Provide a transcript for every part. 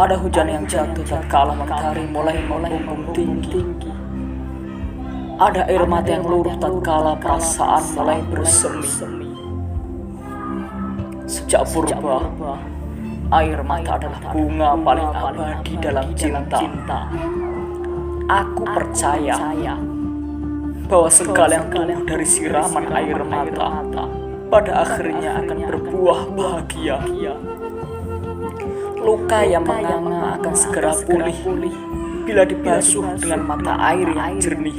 Ada hujan yang jatuh tatkala mentari mulai membumbung tinggi. Ada air mata yang luruh tatkala perasaan mulai bersemi. Sejak purba, air mata adalah bunga paling abadi dalam cinta. Aku percaya bahwa segala yang tumbuh dari siraman air mata pada akhirnya akan berbuah bahagia. Luka yang menganga akan segera pulih. bila dibasuh dengan mata air yang jernih.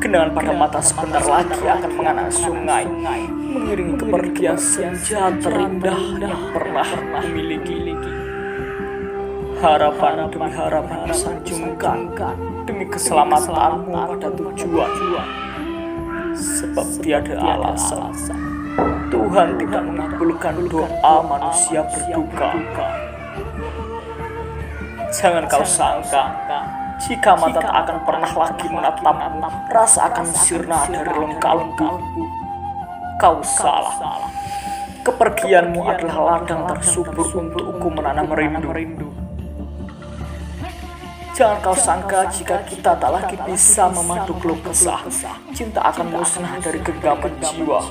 Genangan pada mata sebentar lagi akan menganak sungai, mengiringi kepergian senja terindah yang pernah dimiliki. Harapan demi harapan disanjungkan demi keselamatanmu pada tujuan. Sebab tiada alasan. Tuhan tidak mengabulkan doa manusia berduka. Jangan kau sangka jika mata tak akan pernah lagi menatapmu, rasa akan sirna dari lengkalmu. Kau salah. Kepergianmu adalah ladang tersubur untukku menanam rindu. Jangan kau sangka jika kita tak lagi bisa memandu keluh kesah, cinta akan musnah dari genggaman jiwa.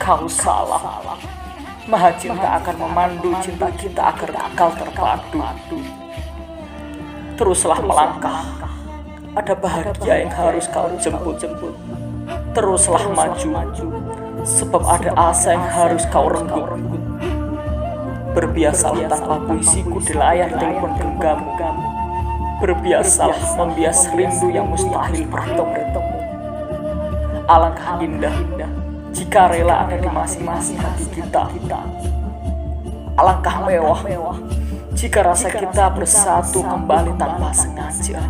Kau salah. Maha cinta akan memandu cinta kita agar kekal terpadu. Teruslah melangkah. Ada bahagia yang harus kau jemput-jemput. Teruslah maju. Sebab ada asa yang harus kau renggut. Berbiasalah tanpa puisiku di layar telepon genggammu. Berbiasalah membias rindu yang mustahil bertemu. Alangkah indah jika rela ada di masing-masing hati kita. Alangkah mewah jika rasa kita bersatu kembali tanpa sengaja.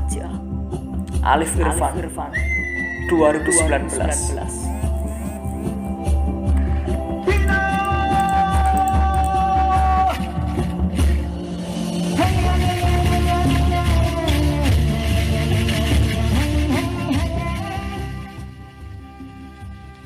Alif Irfan 2019